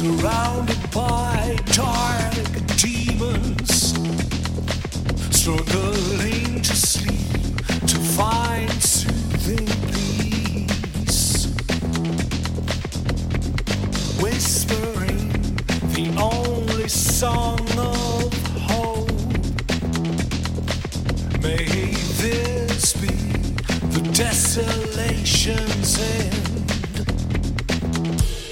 surrounded by dark demons, struggling to sleep to find soothing peace, whispering the only song of hope. May this be the desolation's end. Take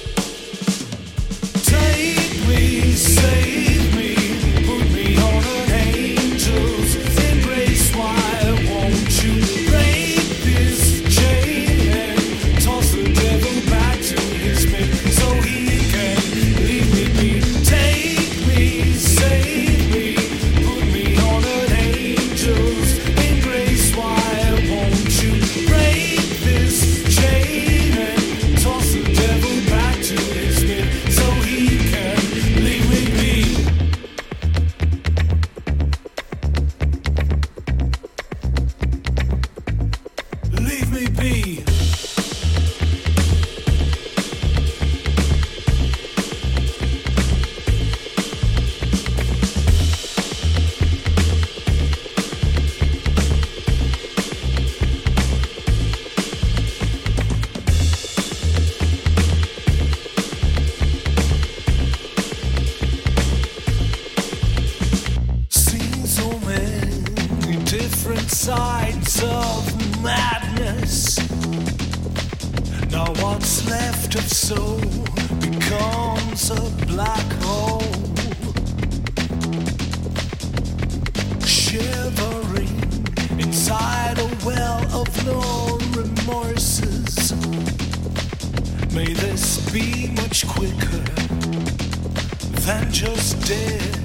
different sides of madness. Now what's left of soul becomes a black hole. Shivering inside a well of no remorses. May this be much quicker than just death.